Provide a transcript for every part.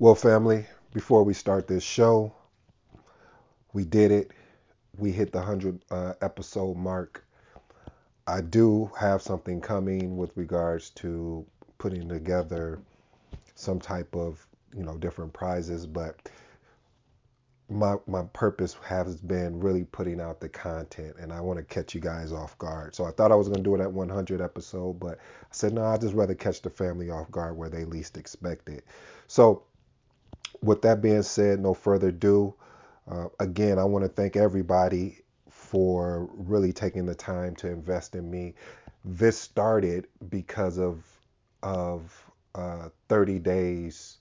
Well, family, before we start this show, we did it. We hit the 100 uh, episode mark. I do have something coming with regards to putting together some type of, you know, different prizes, but my my purpose has been really putting out the content and I want to catch you guys off guard. So I thought I was going to do it at 100 episode, but I said no, I'd just rather catch the family off guard where they least expect it. So with that being said, no further ado, uh, again, I want to thank everybody for really taking the time to invest in me. This started because of of uh, 30 days.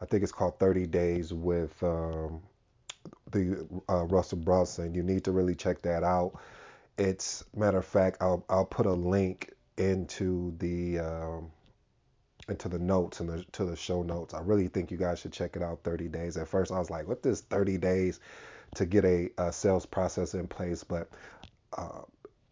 I think it's called 30 days with um, the uh, Russell Brunson. You need to really check that out. It's matter of fact, I'll I'll put a link into the um, into the notes and the, to the show notes. I really think you guys should check it out. 30 days. At first, I was like, "What this 30 days to get a, a sales process in place?" But uh,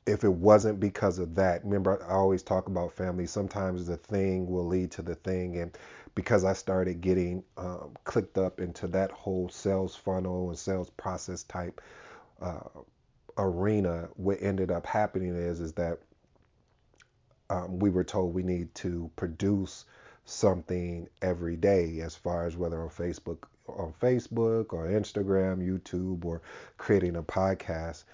if it wasn't because of that, remember I always talk about family. Sometimes the thing will lead to the thing, and because I started getting um, clicked up into that whole sales funnel and sales process type uh, arena, what ended up happening is is that um, we were told we need to produce something every day as far as whether on Facebook on Facebook or Instagram, YouTube, or creating a podcast.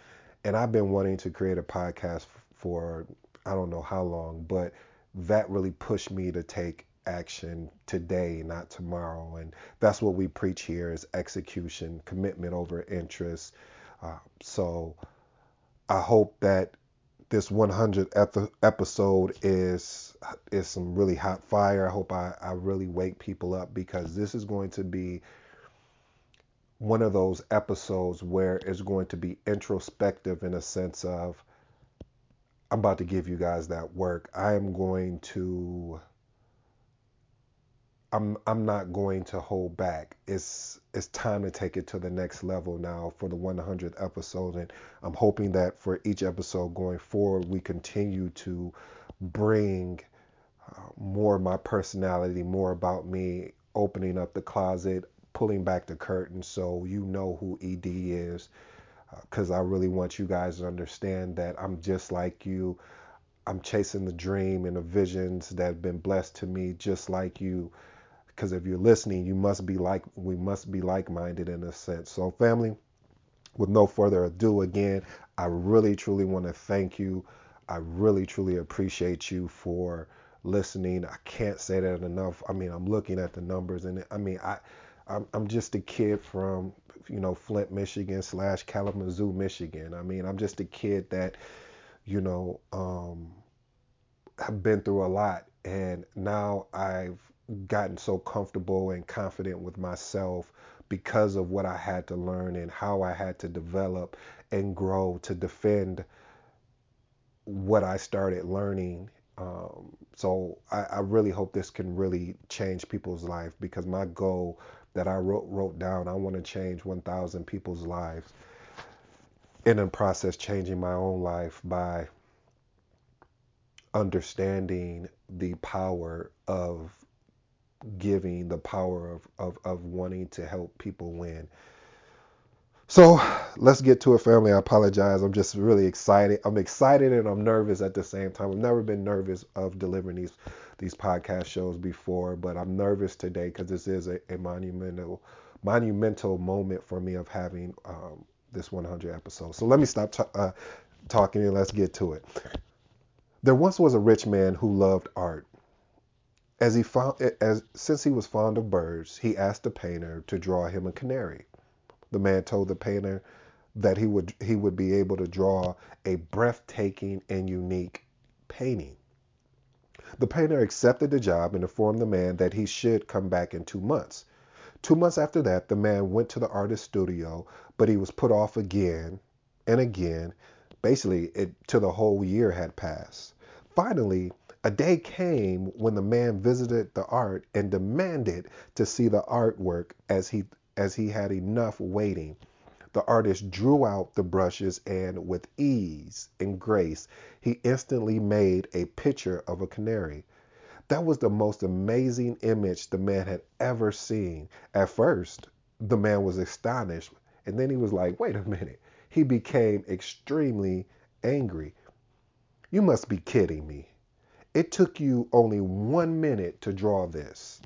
And I've been wanting to create a podcast for I don't know how long, but that really pushed me to take action today, not tomorrow. And that's what we preach here is execution, commitment over interest. Uh, so I hope that this 100 episode is is some really hot fire. I hope I, I really wake people up because this is going to be one of those episodes where it's going to be introspective in a sense of I'm about to give you guys that work. I am going to I'm I'm not going to hold back. It's it's time to take it to the next level now for the 100th episode, and I'm hoping that for each episode going forward, we continue to bring uh, more of my personality, more about me, opening up the closet, pulling back the curtain, so you know who ED is, because uh, I really want you guys to understand that I'm just like you. I'm chasing the dream and the visions that have been blessed to me, just like you because if you're listening, you must be like we must be like-minded in a sense. So, family, with no further ado, again, I really truly want to thank you. I really truly appreciate you for listening. I can't say that enough. I mean, I'm looking at the numbers, and I mean, I I'm, I'm just a kid from you know Flint, Michigan slash Kalamazoo, Michigan. I mean, I'm just a kid that you know um, have been through a lot, and now I've gotten so comfortable and confident with myself because of what I had to learn and how I had to develop and grow to defend what I started learning. Um, so I, I, really hope this can really change people's life because my goal that I wrote wrote down, I want to change 1,000 people's lives. In process, changing my own life by understanding the power of giving, the power of, of, of wanting to help people win. So let's get to it, family. I apologize. I'm just really excited. I'm excited and I'm nervous at the same time. I've never been nervous of delivering these these podcast shows before, but I'm nervous today because this is a, a, monumental monumental moment for me of having um, this 100 episodes. So let me stop t- uh, talking and let's get to it. There once was a rich man who loved art. As he found, as since he was fond of birds, he asked the painter to draw him a canary. The man told the painter that he would he would be able to draw a breathtaking and unique painting. The painter accepted the job and informed the man that he should come back in two months. Two months after that, the man went to the artist's studio, but he was put off again and again. Basically, it till the whole year had passed. Finally, a day came when the man visited the art and demanded to see the artwork as he as he had enough waiting. The artist drew out the brushes and with ease and grace he instantly made a picture of a canary. That was the most amazing image the man had ever seen. At first, the man was astonished, and then he was like, wait a minute. He became extremely angry. You must be kidding me. It took you only one minute to draw this.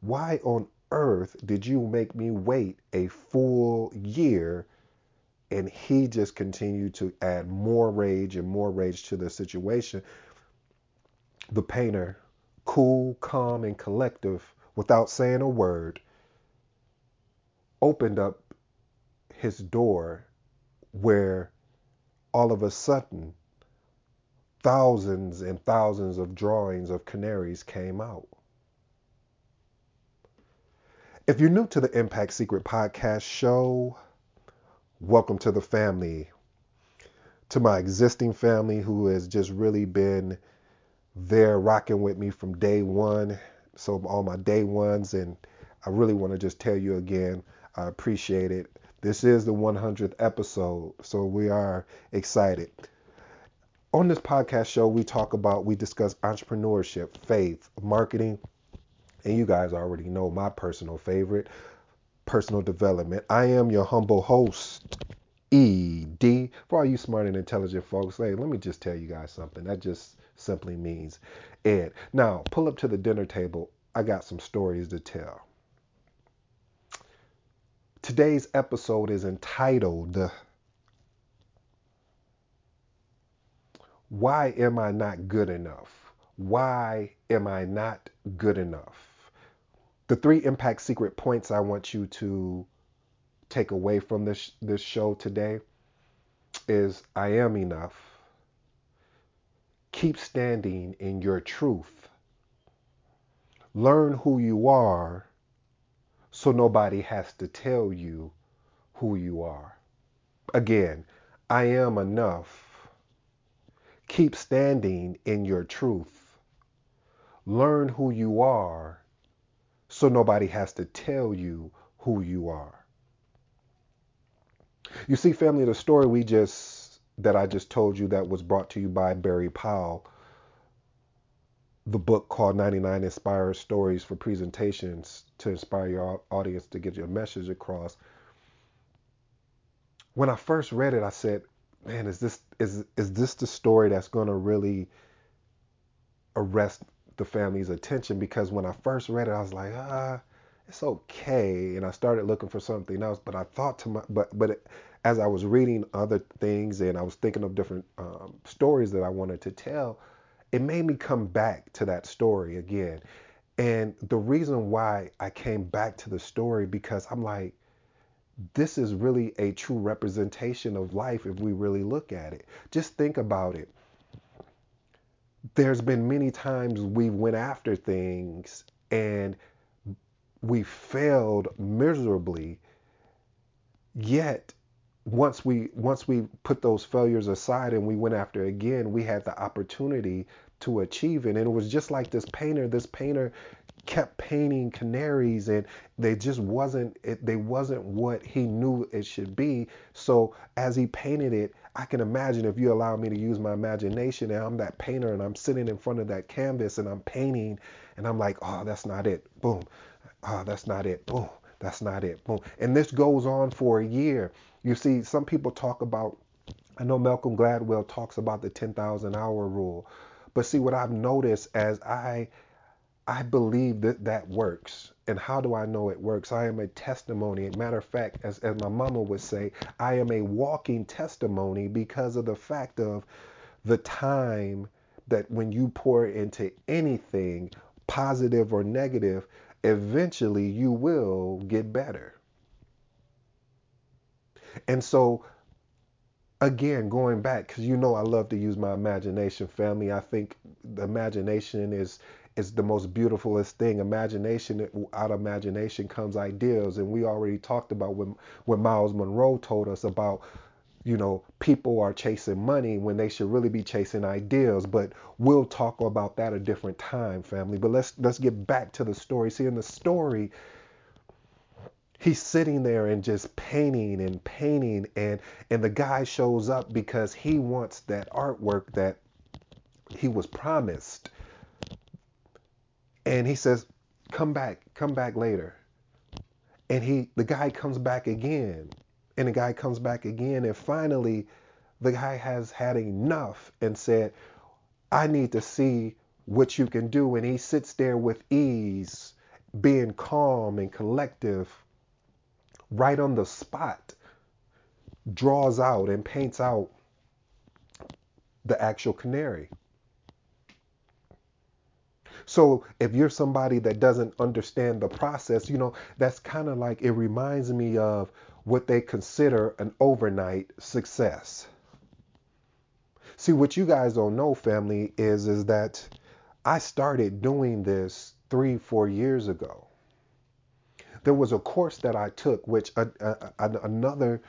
Why on earth did you make me wait a full year? And he just continued to add more rage and more rage to the situation. The painter, cool, calm, and collective, without saying a word, opened up his door where all of a sudden thousands and thousands of drawings of canaries came out. If you're new to the Impact Secret Podcast show, welcome to the family. To my existing family who has just really been there rocking with me from day one. So, all my day ones, and I really want to just tell you again, I appreciate it. This is the 100th episode, so we are excited. On this podcast show, we talk about, we discuss entrepreneurship, faith, marketing, and you guys already know my personal favorite, personal development. I am your humble host, ED. For all you smart and intelligent folks, hey, let me just tell you guys something. That just simply means Ed. Now, pull up to the dinner table. I got some stories to tell. Today's episode is entitled Why Am I Not Good Enough? Why am I not good enough? The three impact secret points I want you to take away from this this show today is I am enough. Keep standing in your truth. Learn who you are so nobody has to tell you who you are. Again, I am enough Keep standing in your truth. Learn who you are so nobody has to tell you who you are. You see, family, the story we just that I just told you that was brought to you by Barry Powell, the book called 99 Inspired Stories for Presentations to inspire your audience to get your message across. When I first read it, I said, man, is this is is this the story that's going to really arrest the family's attention? Because when I first read it, I was like, ah, it's okay, and I started looking for something else. But I thought to my, but but it, as I was reading other things and I was thinking of different um, stories that I wanted to tell, it made me come back to that story again. And the reason why I came back to the story because I'm like, this is really a true representation of life if we really look at it. Just think about it. There's been many times we went after things and we failed miserably. Yet once we once we put those failures aside and we went after again, we had the opportunity to achieve it. And it was just like this painter. This painter kept painting canaries and they just wasn't it, they wasn't what he knew it should be. So as he painted it i can imagine if you allow me to use my imagination and i'm that painter and i'm sitting in front of that canvas and i'm painting and i'm like oh that's not it. Boom. Oh that's not it. Boom. That's not it. Boom. And this goes on for a year. You see some people talk about i know malcolm gladwell talks about the 10000 hour rule but see what i've noticed as i I believe that that works. And how do I know it works? I am a testimony. Matter of fact, as, as my mama would say, I am a walking testimony because of the fact of the time that when you pour into anything, positive or negative, eventually you will get better. And so, again, going back, because you know I love to use my imagination, family. I think the imagination is is the most beautifulest thing. Imagination, out of imagination comes ideas. And we already talked about when, when Myles Munroe told us about, you know, people are chasing money when they should really be chasing ideas. But we'll talk about that a different time, family. But let's let's get back to the story. See, in the story, he's sitting there and just painting and painting and and the guy shows up because he wants that artwork that he was promised And he says, "Come back, come back later." And he the guy comes back again. And the guy comes back again and finally the guy has had enough and said, "I need to see what you can do." And he sits there with ease, being calm and collective, right on the spot, draws out and paints out the actual canary. So if you're somebody that doesn't understand the process, you know, that's kind of like it reminds me of what they consider an overnight success. See, what you guys don't know, family, is is that I started doing this three, four years ago. There was a course that I took, which uh, uh, another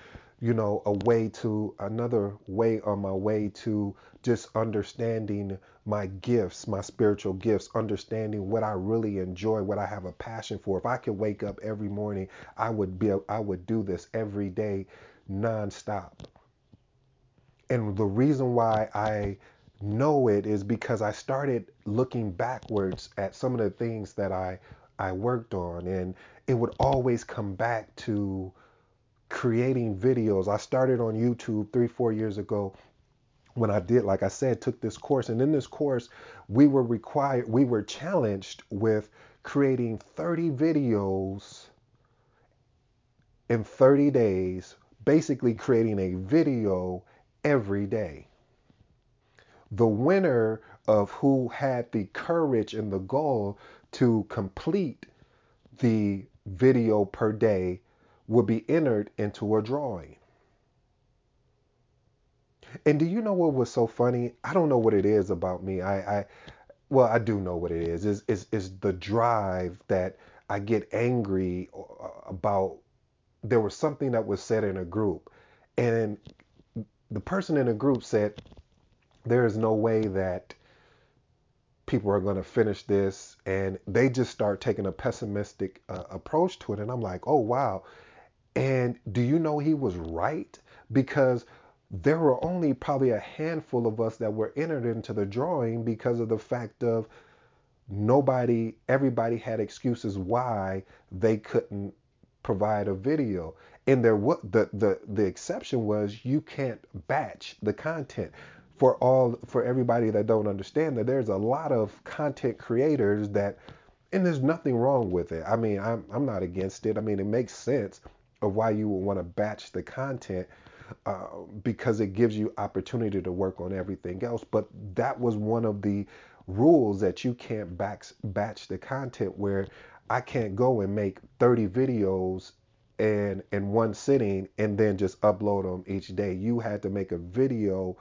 you know, a way to another way um, on my way to just understanding my gifts, my spiritual gifts, understanding what I really enjoy, what I have a passion for. If I could wake up every morning, I would be I would do this every day nonstop. And the reason why I know it is because I started looking backwards at some of the things that I I worked on and it would always come back to creating videos. I started on YouTube three, four years ago when I did, like I said, took this course. And in this course, we were required, we were challenged with creating 30 videos in 30 days, basically creating a video every day. The winner of who had the courage and the goal to complete the video per day would be entered into a drawing. And do you know what was so funny? I don't know what it is about me. I, I well, I do know what it is. Is is is the drive that I get angry about. There was something that was said in a group, and the person in the group said, "There is no way that." people are going to finish this and they just start taking a pessimistic uh, approach to it and i'm like oh wow and do you know he was right? Because there were only probably a handful of us that were entered into the drawing because of the fact of nobody, everybody had excuses why they couldn't provide a video. And there what the, the the exception was you can't batch the content. For all for everybody that don't understand that there's a lot of content creators that and there's nothing wrong with it. I mean, I'm I'm not against it. I mean, it makes sense of why you would want to batch the content uh, because it gives you opportunity to work on everything else. But that was one of the rules that you can't batch, batch the content where I can't go and make 30 videos and in one sitting and then just upload them each day. You had to make a video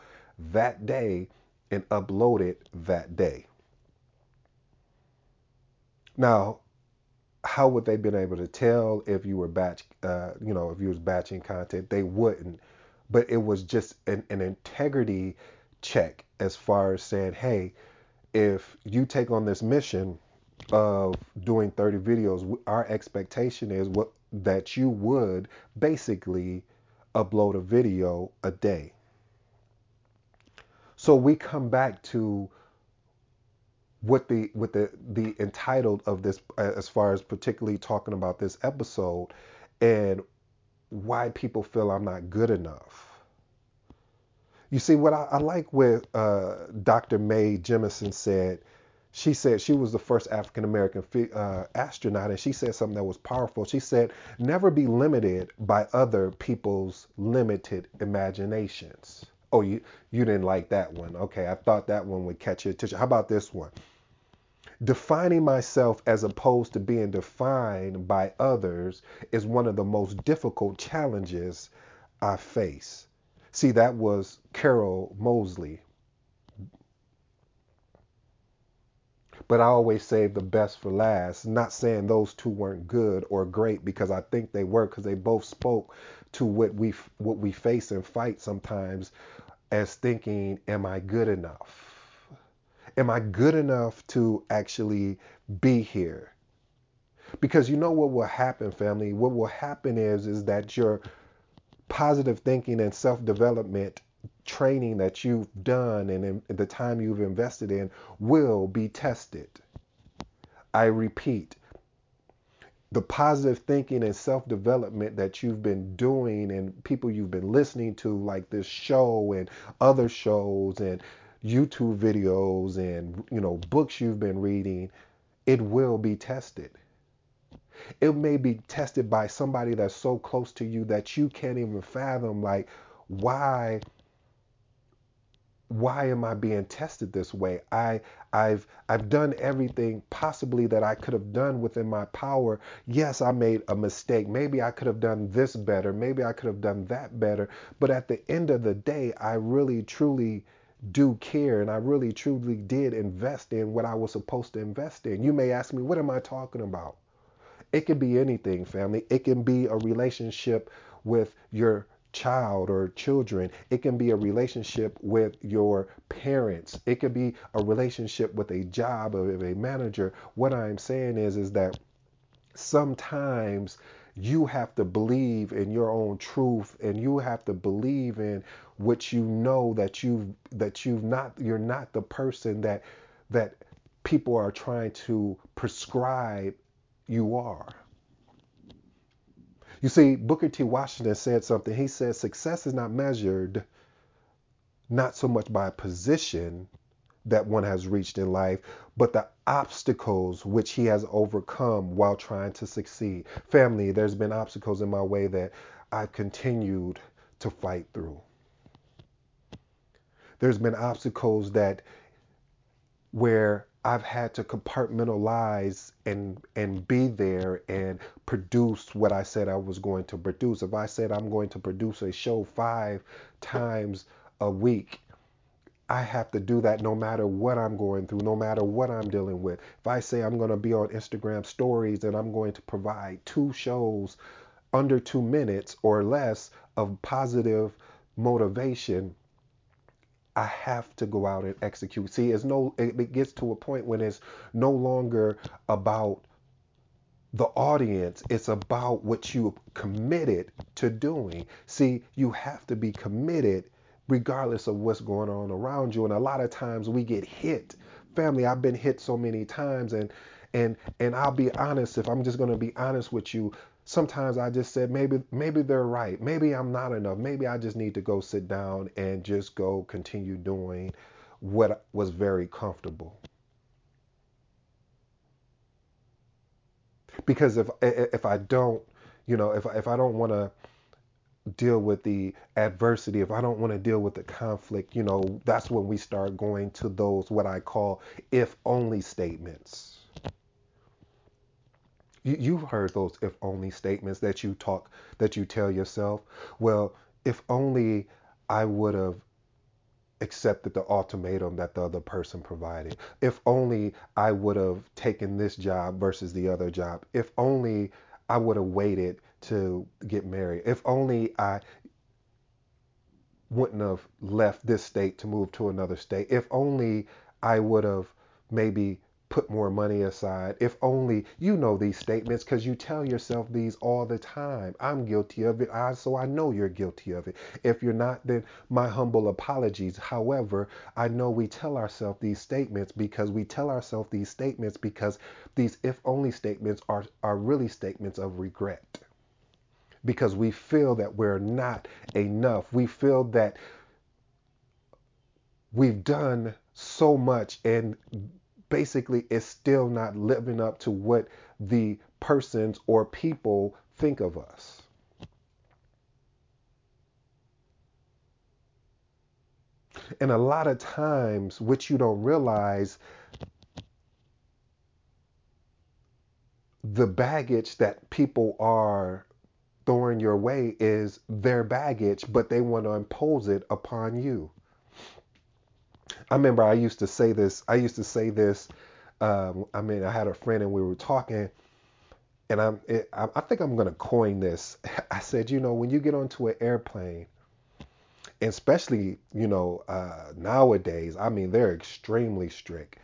that day and upload it that day. Now, how would they been able to tell if you were batch, uh, you know, if you was batching content? They wouldn't. But it was just an, an integrity check as far as saying, hey, if you take on this mission of doing 30 videos, our expectation is what that you would basically upload a video a day. So we come back to what the what the the entitled of this as far as particularly talking about this episode and why people feel I'm not good enough. You see, what I, I like what uh, Dr. Mae Jemison said. She said she was the first African American uh, astronaut, and she said something that was powerful. She said, "Never be limited by other people's limited imaginations." Oh, you you didn't like that one? Okay, I thought that one would catch your attention. How about this one? Defining myself as opposed to being defined by others is one of the most difficult challenges I face. See, that was Carol Moseley. But I always save the best for last. Not saying those two weren't good or great because I think they were because they both spoke to what we what we face and fight sometimes as thinking, am I good enough? Am I good enough to actually be here? Because you know what will happen, family? What will happen is is that your positive thinking and self-development training that you've done and the time you've invested in will be tested. I repeat, the positive thinking and self development that you've been doing and people you've been listening to, like this show and other shows and YouTube videos and you know books you've been reading, it will be tested. It may be tested by somebody that's so close to you that you can't even fathom like why why am I being tested this way? I I've I've done everything possibly that I could have done within my power. Yes, I made a mistake. Maybe I could have done this better. Maybe I could have done that better. But at the end of the day, I really truly do care and I really truly did invest in what I was supposed to invest in. You may ask me, what am I talking about? It could be anything, family. It can be a relationship with your child or children. It can be a relationship with your parents. It could be a relationship with a job of a manager. What I'm saying is is that sometimes you have to believe in your own truth and you have to believe in what you know that you that you've not you're not the person that that people are trying to prescribe you are. You see, Booker T. Washington said something. He said, Success is not measured not so much by a position that one has reached in life, but the obstacles which he has overcome while trying to succeed. Family, there's been obstacles in my way that I've continued to fight through. There's been obstacles that where I've had to compartmentalize and and be there and produce what I said I was going to produce. If I said I'm going to produce a show 5 times a week, I have to do that no matter what I'm going through, no matter what I'm dealing with. If I say I'm going to be on Instagram stories and I'm going to provide two shows under 2 minutes or less of positive motivation, I have to go out and execute. See, it's no it gets to a point when it's no longer about the audience, it's about what you committed to doing. See, you have to be committed regardless of what's going on around you. And a lot of times we get hit. Family, I've been hit so many times and and and I'll be honest, if I'm just gonna be honest with you, sometimes I just said maybe maybe they're right. Maybe I'm not enough. Maybe I just need to go sit down and just go continue doing what was very comfortable. Because if if I don't, you know, if if I don't want to deal with the adversity, if I don't want to deal with the conflict, you know, that's when we start going to those what I call if only statements you, you've heard those if only statements that you talk, that you tell yourself. Well, if only I would have accepted the ultimatum that the other person provided. If only I would have taken this job versus the other job. If only I would have waited to get married. If only I wouldn't have left this state to move to another state. If only I would have maybe put more money aside. If only you know these statements because you tell yourself these all the time. I'm guilty of it, I, so I know you're guilty of it. If you're not, then my humble apologies. However, I know we tell ourselves these statements because we tell ourselves these statements because these if only statements are, are really statements of regret. Because we feel that we're not enough. We feel that we've done so much and basically is still not living up to what the persons or people think of us. And a lot of times, what you don't realize, the baggage that people are throwing your way is their baggage, but they want to impose it upon you. I remember I used to say this. I used to say this. Um, I mean, I had a friend and we were talking, and I'm. It, I, I think I'm gonna coin this. I said, you know, when you get onto an airplane, especially you know uh, nowadays, I mean, they're extremely strict.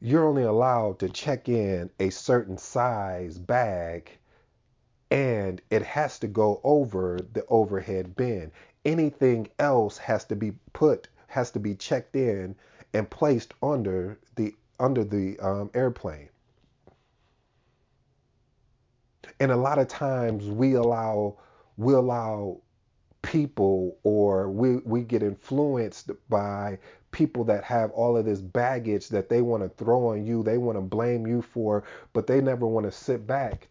You're only allowed to check in a certain size bag, and it has to go over the overhead bin. Anything else has to be put has to be checked in and placed under the under the um, airplane. And a lot of times we allow we allow people or we we get influenced by people that have all of this baggage that they want to throw on you, they want to blame you for, but they never want to sit back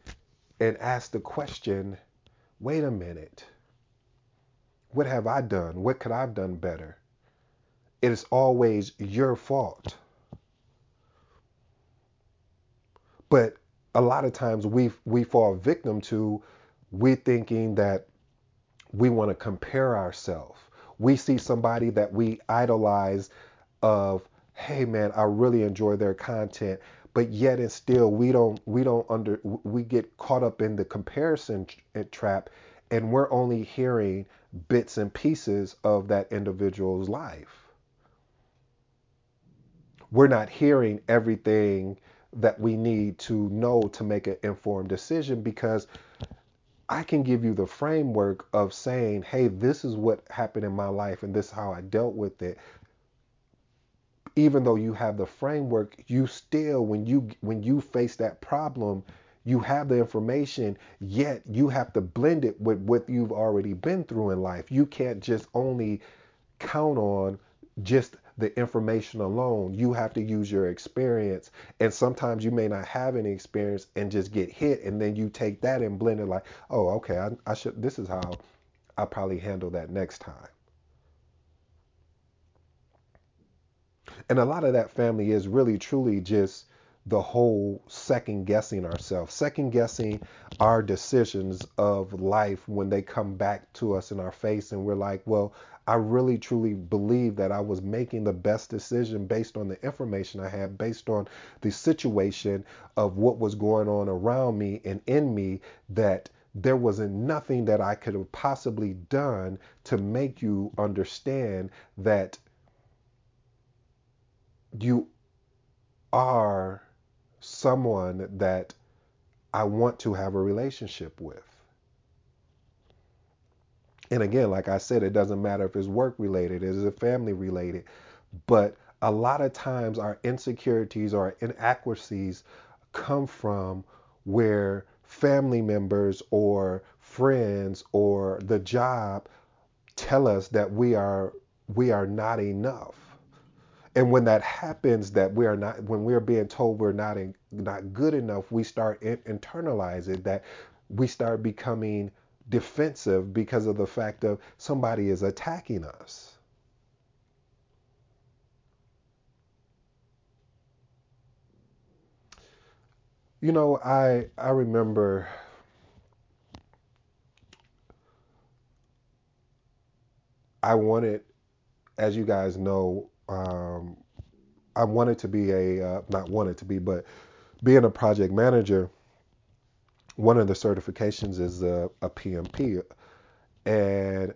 and ask the question, wait a minute. What have I done? What could I have done better? It is always your fault. But a lot of times we we fall victim to we thinking that we want to compare ourselves. We see somebody that we idolize of, hey man, I really enjoy their content, but yet and still we don't we don't under we get caught up in the comparison eh, trap and we're only hearing bits and pieces of that individual's life. We're not hearing everything that we need to know to make an informed decision because I can give you the framework of saying, hey, this is what happened in my life and this is how I dealt with it. Even though you have the framework, you still when you when you face that problem, you have the information, yet you have to blend it with what you've already been through in life. You can't just only count on just the information alone. You have to use your experience. And sometimes you may not have any experience and just get hit. And then you take that and blend it like, oh, okay, I, I should, this is how I probably handle that next time. And a lot of that family is really truly just the whole second guessing ourselves, second guessing our decisions of life when they come back to us in our face and we're like, well, I really truly believe that I was making the best decision based on the information I had, based on the situation of what was going on around me and in me, that there wasn't nothing that I could have possibly done to make you understand that you are someone that I want to have a relationship with. And again, like I said, it doesn't matter if it's work related, is it family related, but a lot of times our insecurities or inadequacies come from where family members or friends or the job tell us that we are we are not enough. And when that happens, that we are not, when we're being told we're not in, not good enough, we start in, internalize it. That we start becoming defensive because of the fact of somebody is attacking us. You know, I I remember I wanted, as you guys know, um, I wanted to be a uh, not wanted to be, but being a project manager one of the certifications is a, a PMP, and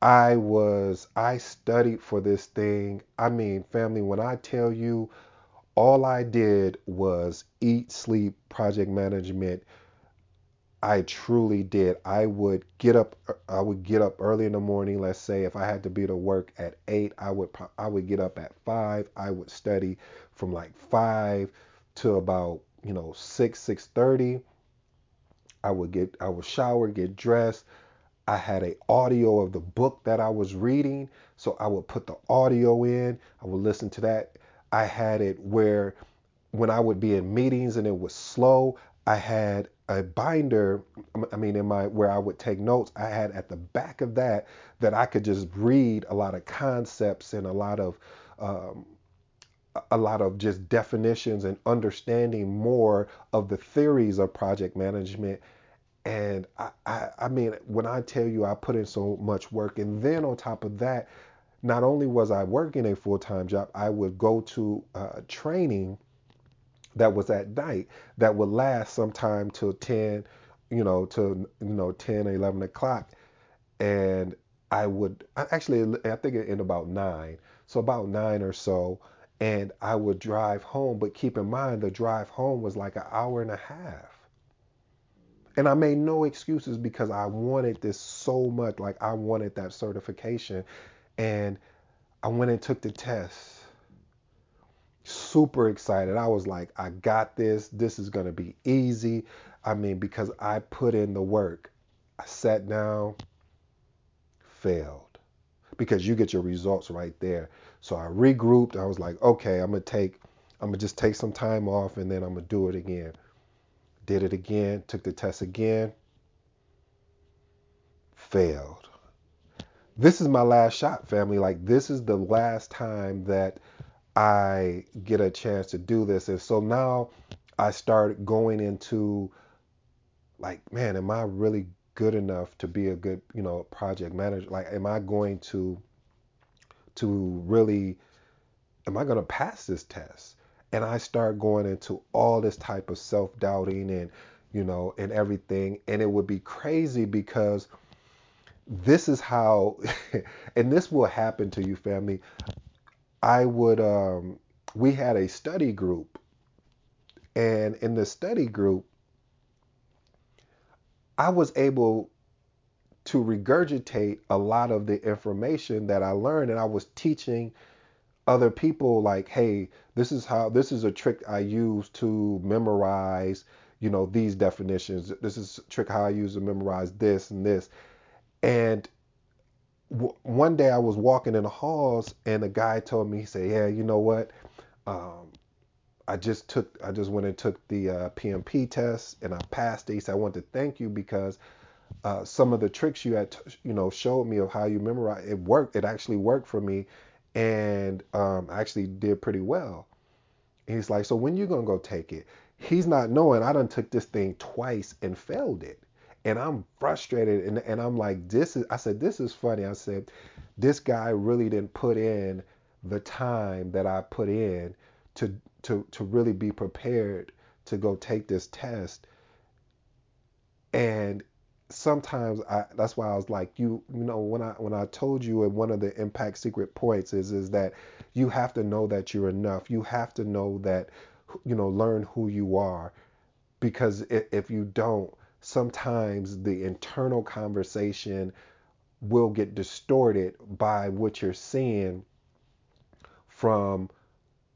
I was I studied for this thing. I mean, family, when I tell you, all I did was eat, sleep, project management. I truly did. I would get up. Er, I would get up early in the morning. Let's say if I had to be to work at eight, I would I would get up at five. I would study from like five to about you know six six thirty. I would get I would shower, get dressed. I had a audio of the book that I was reading, so I would put the audio in. I would listen to that. I had it where when I would be in meetings and it was slow, I had a binder I mean in my where I would take notes, I had at the back of that that I could just read a lot of concepts and a lot of um, a lot of just definitions and understanding more of the theories of project management. And I, I, I mean, when I tell you I put in so much work, and then on top of that, not only was I working a full time job, I would go to uh, training that was at night that would last sometime till 10, you know, to, you know, 10 or 11 o'clock. And I would actually, I think it in about nine. So about nine or so and I would drive home. But keep in mind, the drive home was like an hour and a half. And I made no excuses because I wanted this so much. Like, I wanted that certification. And I went and took the test. super excited. I was like, I got this. This is going to be easy. I mean, because I put in the work. I sat down, failed because you get your results right there. So I regrouped. I was like, okay, I'm going to take, I'm going to just take some time off and then I'm going to do it again. Did it again, took the test again, failed. This is my last shot, family. Like, this is the last time that I get a chance to do this. And so now I start going into like, man, am I really good enough to be a good, you know, project manager? Like, am I going to to really am I going to pass this test? And I start going into all this type of self-doubting and you know and everything and it would be crazy because this is how and this will happen to you family I would um, we had a study group, and in the study group, I was able to regurgitate a lot of the information that I learned, and I was teaching other people like, hey, this is how this is a trick I use to memorize, you know, these definitions. This is a trick how I use to memorize this and this, and w- one day I was walking in the halls and a guy told me, he said, yeah, you know what? Um, I just took, I just went and took the uh, PMP test and I passed it. He said, I want to thank you because uh, some of the tricks you had, you know, showed me of how you memorize, it worked. It actually worked for me and um, actually did pretty well. And he's like, so when you gonna go take it? He's not knowing I done took this thing twice and failed it and I'm frustrated and, and I'm like this is I said this is funny I said this guy really didn't put in the time that I put in to to to really be prepared to go take this test and sometimes I that's why I was like you you know when I when I told you and one of the impact secret points is is that you have to know that you're enough. You have to know that you know learn who you are. Because if, if you don't sometimes the internal conversation will get distorted by what you're seeing from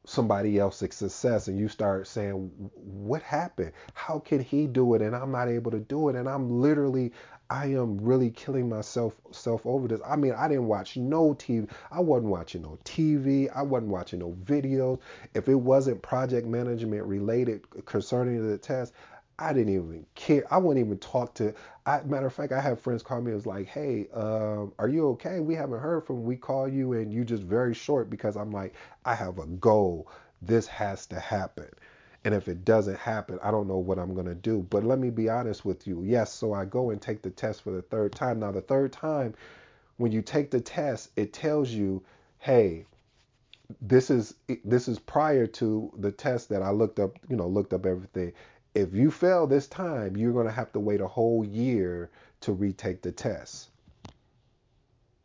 somebody else's success and you start saying what happened? How can he do it and i'm not able to do it? And i'm literally i am really killing myself self over this. I mean i didn't watch no tv i wasn't watching no tv i wasn't watching no videos. If it wasn't project management related concerning the test I didn't even care. I wouldn't even talk to. I, matter of fact, I have friends call me. It was like, "Hey, um, are you okay? We haven't heard from. We call you, and you just very short because I'm like, I have a goal. This has to happen, and if it doesn't happen, I don't know what I'm gonna do. But let me be honest with you. Yes, so I go and take the test for the third time. Now, the third time, when you take the test, it tells you, "Hey, this is this is prior to the test that I looked up, you know, looked up everything. If you fail this time, you're going to have to wait a whole year to retake the test.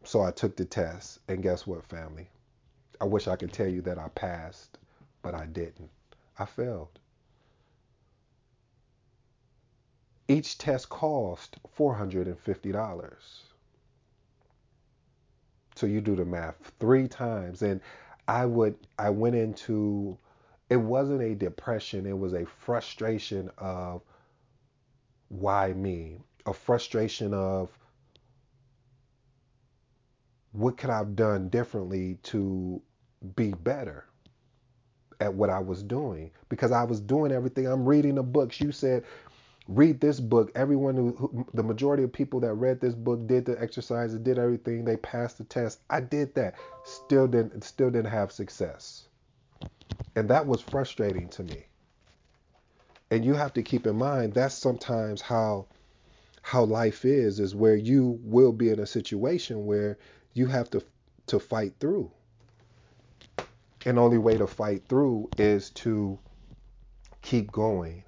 So I took the test, and guess what, family? I wish I could tell you that I passed, but I didn't. I failed. Each test cost $450. So you do the math three times. And I would, I went into, it wasn't a depression, it was a frustration of why me? A frustration of what could I have done differently to be better at what I was doing? Because I was doing everything. I'm reading the books. You said read this book. Everyone who, who, the majority of people that read this book did the exercises, did everything. They passed the test. I did that. Still didn't still didn't have success. And that was frustrating to me. And you have to keep in mind that's sometimes how how life is is where you will be in a situation where you have to to fight through. And only way to fight through is to keep going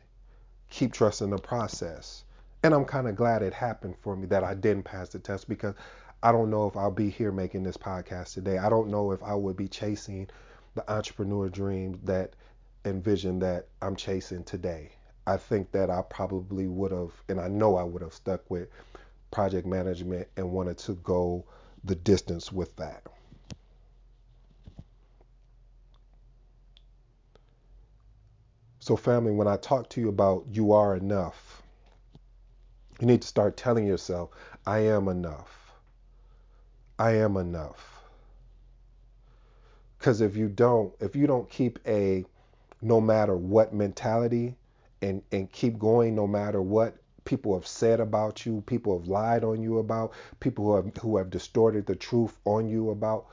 keep trusting the process. And I'm kind of glad it happened for me that I didn't pass the test because I don't know if I'll be here making this podcast today. I don't know if I would be chasing the entrepreneur dream that and vision that I'm chasing today. I think that I probably would have, and I know I would have stuck with project management and wanted to go the distance with that. So, family, when I talk to you about you are enough, you need to start telling yourself, I am enough. I am enough. Because if you don't, if you don't keep a no matter what mentality and, and keep going no matter what people have said about you, people have lied on you about, people who have who have distorted the truth on you about,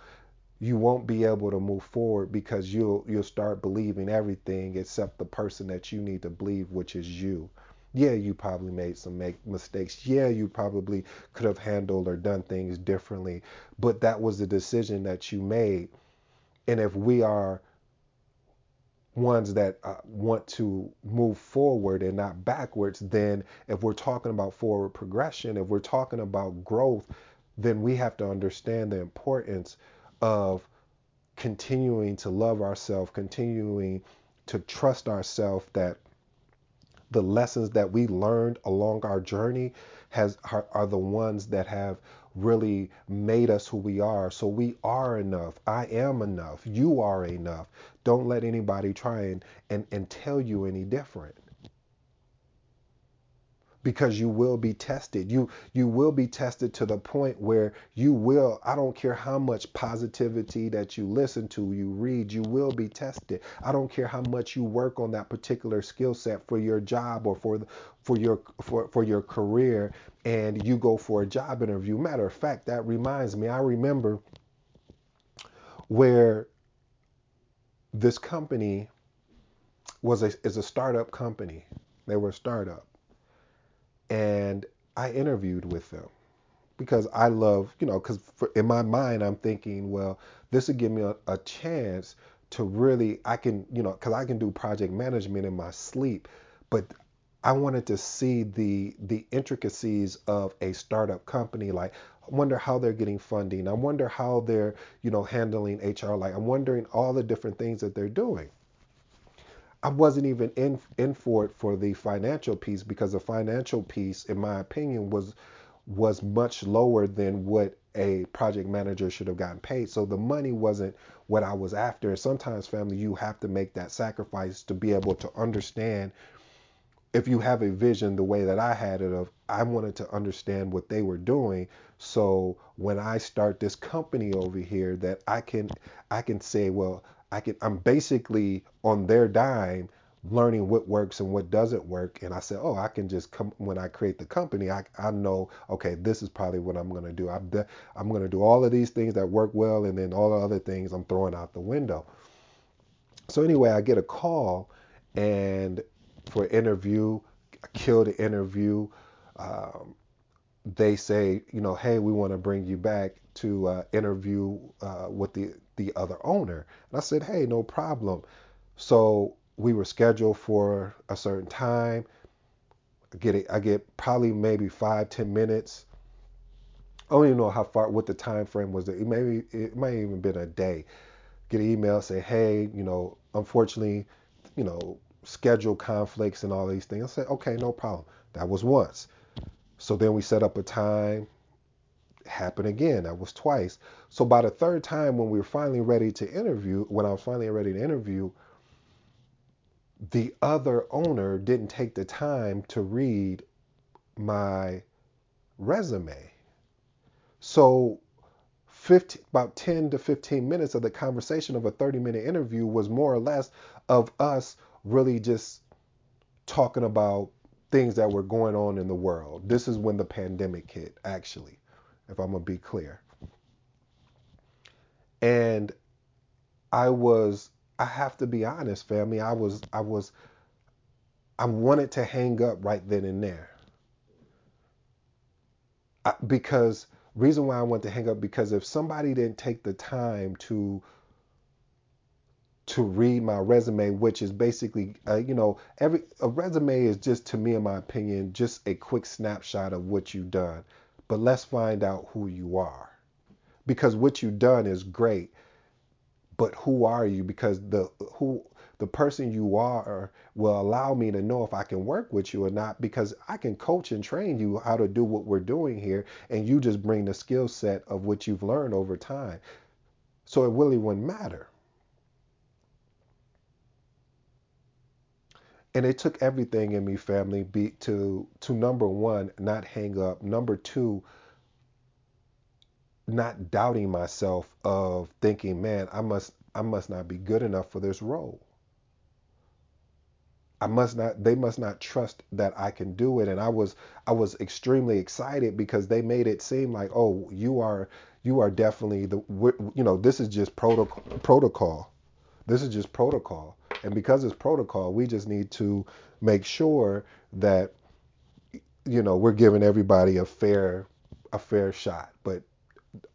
you won't be able to move forward because you'll you'll start believing everything except the person that you need to believe, which is you. Yeah, you probably made some make mistakes. Yeah, you probably could have handled or done things differently, but that was the decision that you made. And if we are ones that uh, want to move forward and not backwards, then if we're talking about forward progression, if we're talking about growth, then we have to understand the importance of continuing to love ourselves, continuing to trust ourselves that the lessons that we learned along our journey has are, are, the ones that have really made us who we are. So we are enough. I am enough. You are enough. Don't let anybody try and, and, and tell you any different because you will be tested. You you will be tested to the point where you will I don't care how much positivity that you listen to, you read, you will be tested. I don't care how much you work on that particular skill set for your job or for for your for, for your career and you go for a job interview. Matter of fact, that reminds me, I remember where this company was a is a startup company. They were a startup and I interviewed with them because I love, you know, because in my mind I'm thinking, well, this would give me a, a chance to really, I can, you know, because I can do project management in my sleep, but I wanted to see the the intricacies of a startup company. Like, wonder how they're getting funding. I wonder how they're, you know, handling HR. Like, I'm wondering all the different things that they're doing. I wasn't even in in for it for the financial piece because the financial piece, in my opinion, was was much lower than what a project manager should have gotten paid. So the money wasn't what I was after. Sometimes, family, you have to make that sacrifice to be able to understand. If you have a vision the way that I had it of I wanted to understand what they were doing so when I start this company over here that I can I can say well I can I'm basically on their dime learning what works and what doesn't work. And I said oh I can just come when I create the company I, I know okay this is probably what I'm going to do. I'm, de- I'm going to do all of these things that work well and then all the other things I'm throwing out the window. So anyway I get a call and for interview I kill the interview. Um, they say, you know, hey, we want to bring you back to uh, interview uh, with the the other owner. And I said, hey, no problem. So we were scheduled for a certain time. I get it. I get probably maybe five ten minutes. I don't even know how far what the time frame was. It maybe it might even been a day. Get an email say, hey, you know, unfortunately, you know, schedule conflicts and all these things. I said, okay, no problem. That was once. So then we set up a time. Happened again. That was twice. So by the third time, when we were finally ready to interview, when I was finally ready to interview, the other owner didn't take the time to read my resume. So 15, about 10 to 15 minutes of the conversation of a 30 minute interview was more or less of us really just talking about things that were going on in the world. This is when the pandemic hit, actually, if I'm going to be clear. And I was, I have to be honest, family, I was, I was, I wanted to hang up right then and there. I, because reason why I want to hang up because if somebody didn't take the time to to read my resume, which is basically, uh, you know, every a resume is just to me, in my opinion, just a quick snapshot of what you've done. But let's find out who you are, because what you've done is great. But who are you? Because the who the person you are will allow me to know if I can work with you or not. Because I can coach and train you how to do what we're doing here, and you just bring the skill set of what you've learned over time. So it really wouldn't matter. And it took everything in me, family, be to to number one, not hang up. Number two, not doubting myself of thinking, man, I must I must not be good enough for this role. I must not they must not trust that I can do it and I was I was extremely excited because they made it seem like oh you are you are definitely the you know this is just protocol protocol this is just protocol and because it's protocol we just need to make sure that you know we're giving everybody a fair a fair shot but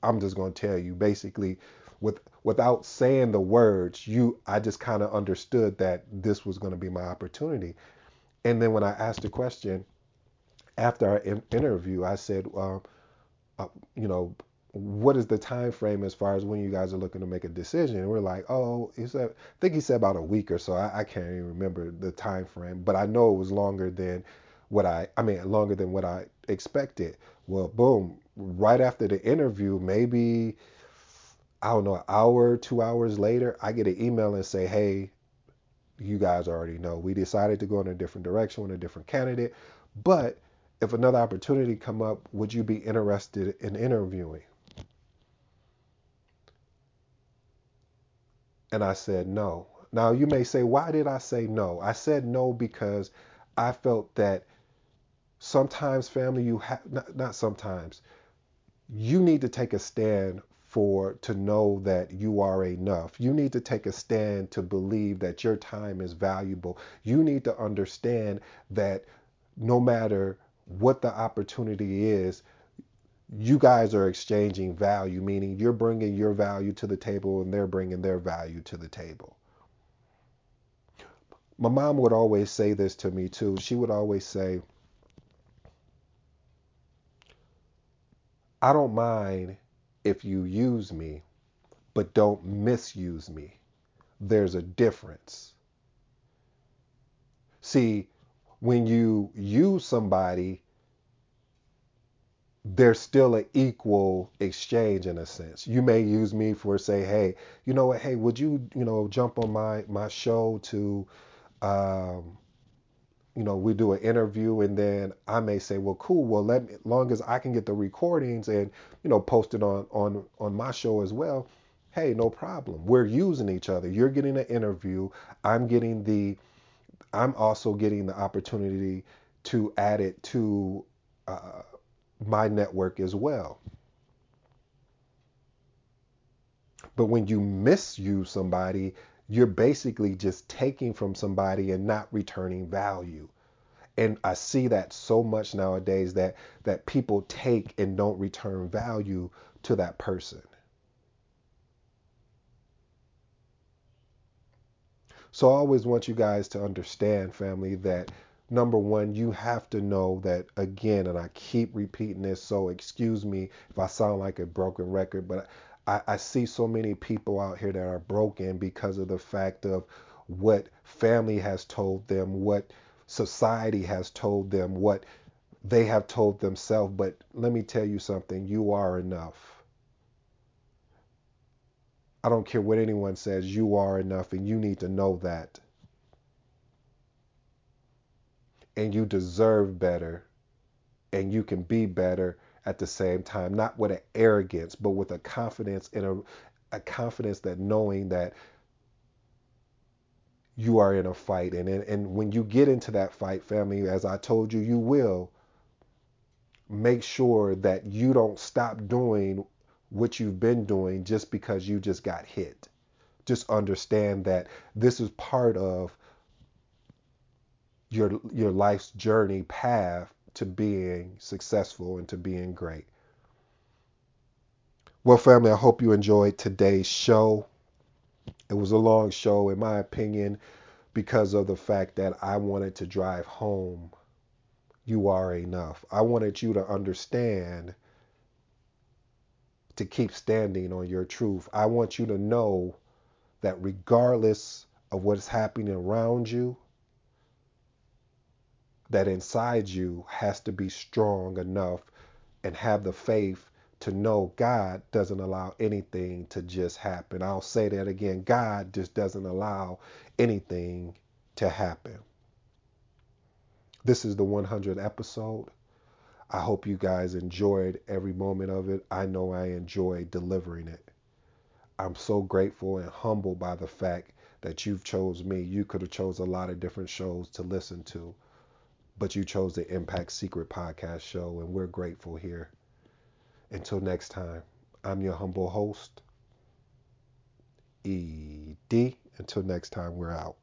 I'm just going to tell you basically with without saying the words, you I just kind of understood that this was going to be my opportunity. And then when I asked the question after our in- interview, I said, uh, uh, you know, what is the time frame as far as when you guys are looking to make a decision? And we're like, oh, he said, I think he said about a week or so. I, I can't even remember the time frame, but I know it was longer than what I, I mean, longer than what I expected. Well, boom, right after the interview, maybe I don't know, an hour, two hours later, I get an email and say, hey, you guys already know we decided to go in a different direction with a different candidate. But if another opportunity come up, would you be interested in interviewing? And I said no. Now you may say, why did I say no? I said no because I felt that sometimes family you have not, not sometimes you need to take a stand for to know that you are enough. You need to take a stand to believe that your time is valuable. You need to understand that no matter what the opportunity is, you guys are exchanging value, meaning you're bringing your value to the table and they're bringing their value to the table. My mom would always say this to me too. She would always say, I don't mind if you use me, but don't misuse me. There's a difference. See, when you use somebody, there's still an equal exchange in a sense. You may use me for say, hey, you know what, hey, would you, you know, jump on my my show to um, you know, we do an interview and then I may say, well, cool. Well, let me, long as I can get the recordings and, you know, post it on, on, on my show as well. Hey, no problem. We're using each other. You're getting an interview. I'm getting the, I'm also getting the opportunity to add it to uh, my network as well. But when you misuse somebody, you're basically just taking from somebody and not returning value. And I see that so much nowadays that that people take and don't return value to that person. So I always want you guys to understand, family, that number one, you have to know that again, and I keep repeating this, so excuse me if I sound like a broken record, but I, I see so many people out here that are broken because of the fact of what family has told them, what society has told them, what they have told themselves. But let me tell you something you are enough. I don't care what anyone says, you are enough, and you need to know that. And you deserve better, and you can be better at the same time, not with an arrogance, but with a confidence in a, a confidence that knowing that you are in a fight. And, and when you get into that fight, family, as I told you, you will make sure that you don't stop doing what you've been doing just because you just got hit. Just understand that this is part of your your life's journey path to being successful and to being great. Well, family, I hope you enjoyed today's show. It was a long show, in my opinion, because of the fact that I wanted to drive home. You are enough. I wanted you to understand to keep standing on your truth. I want you to know that regardless of what's happening around you, that inside you has to be strong enough and have the faith to know God doesn't allow anything to just happen. I'll say that again. God just doesn't allow anything to happen. This is the 100th episode. I hope you guys enjoyed every moment of it. I know I enjoyed delivering it. I'm so grateful and humbled by the fact that you've chose me. You could have chose a lot of different shows to listen to, but you chose the Impact Secret podcast show and we're grateful here. Until next time, I'm your humble host, ED. Until next time, we're out.